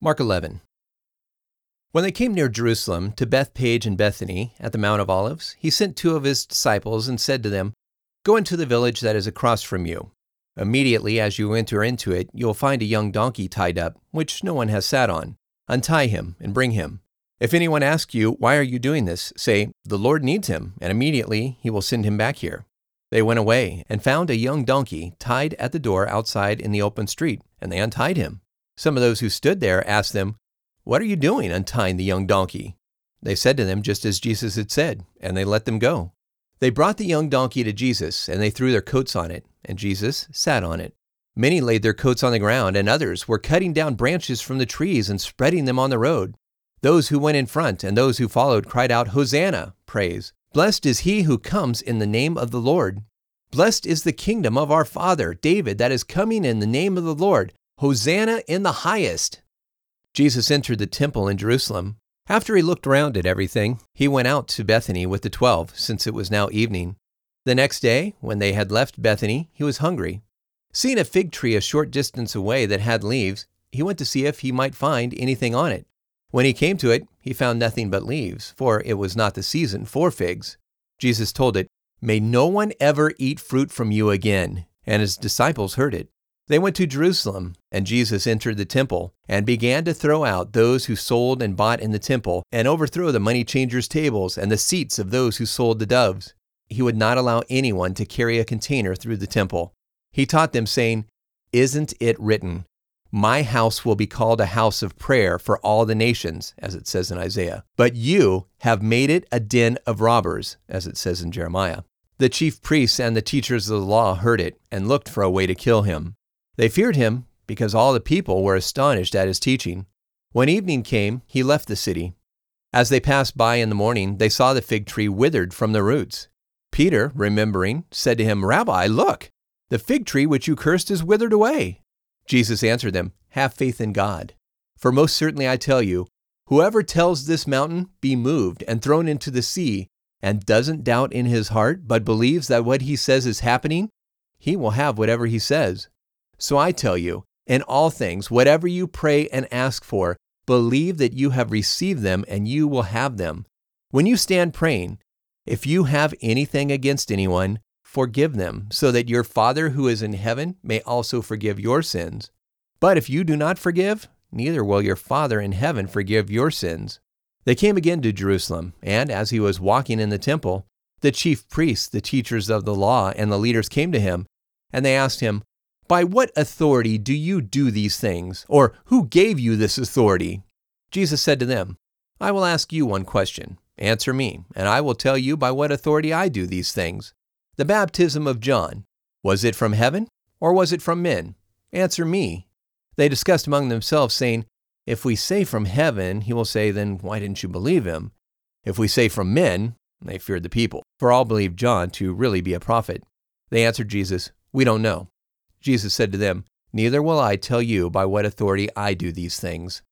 Mark 11. When they came near Jerusalem to Bethphage and Bethany at the Mount of Olives, he sent two of his disciples and said to them, Go into the village that is across from you. Immediately as you enter into it, you will find a young donkey tied up, which no one has sat on. Untie him and bring him. If anyone asks you, Why are you doing this? say, The Lord needs him, and immediately he will send him back here. They went away and found a young donkey tied at the door outside in the open street, and they untied him. Some of those who stood there asked them, What are you doing untying the young donkey? They said to them just as Jesus had said, and they let them go. They brought the young donkey to Jesus, and they threw their coats on it, and Jesus sat on it. Many laid their coats on the ground, and others were cutting down branches from the trees and spreading them on the road. Those who went in front and those who followed cried out, Hosanna! Praise! Blessed is he who comes in the name of the Lord. Blessed is the kingdom of our father, David, that is coming in the name of the Lord. Hosanna in the highest. Jesus entered the temple in Jerusalem. After he looked around at everything, he went out to Bethany with the twelve, since it was now evening. The next day, when they had left Bethany, he was hungry. Seeing a fig tree a short distance away that had leaves, he went to see if he might find anything on it. When he came to it, he found nothing but leaves, for it was not the season for figs. Jesus told it, May no one ever eat fruit from you again. And his disciples heard it. They went to Jerusalem, and Jesus entered the temple and began to throw out those who sold and bought in the temple, and overthrow the money changers' tables and the seats of those who sold the doves. He would not allow anyone to carry a container through the temple. He taught them, saying, Isn't it written, My house will be called a house of prayer for all the nations, as it says in Isaiah, but you have made it a den of robbers, as it says in Jeremiah. The chief priests and the teachers of the law heard it and looked for a way to kill him. They feared him because all the people were astonished at his teaching. When evening came, he left the city. As they passed by in the morning, they saw the fig tree withered from the roots. Peter, remembering, said to him, Rabbi, look, the fig tree which you cursed is withered away. Jesus answered them, Have faith in God. For most certainly I tell you, whoever tells this mountain, Be moved and thrown into the sea, and doesn't doubt in his heart, but believes that what he says is happening, he will have whatever he says. So I tell you, in all things, whatever you pray and ask for, believe that you have received them and you will have them. When you stand praying, if you have anything against anyone, forgive them, so that your Father who is in heaven may also forgive your sins. But if you do not forgive, neither will your Father in heaven forgive your sins. They came again to Jerusalem, and as he was walking in the temple, the chief priests, the teachers of the law, and the leaders came to him, and they asked him, by what authority do you do these things? Or who gave you this authority? Jesus said to them, I will ask you one question. Answer me, and I will tell you by what authority I do these things. The baptism of John, was it from heaven, or was it from men? Answer me. They discussed among themselves, saying, If we say from heaven, he will say, Then why didn't you believe him? If we say from men, they feared the people, for all believed John to really be a prophet. They answered Jesus, We don't know. Jesus said to them, Neither will I tell you by what authority I do these things.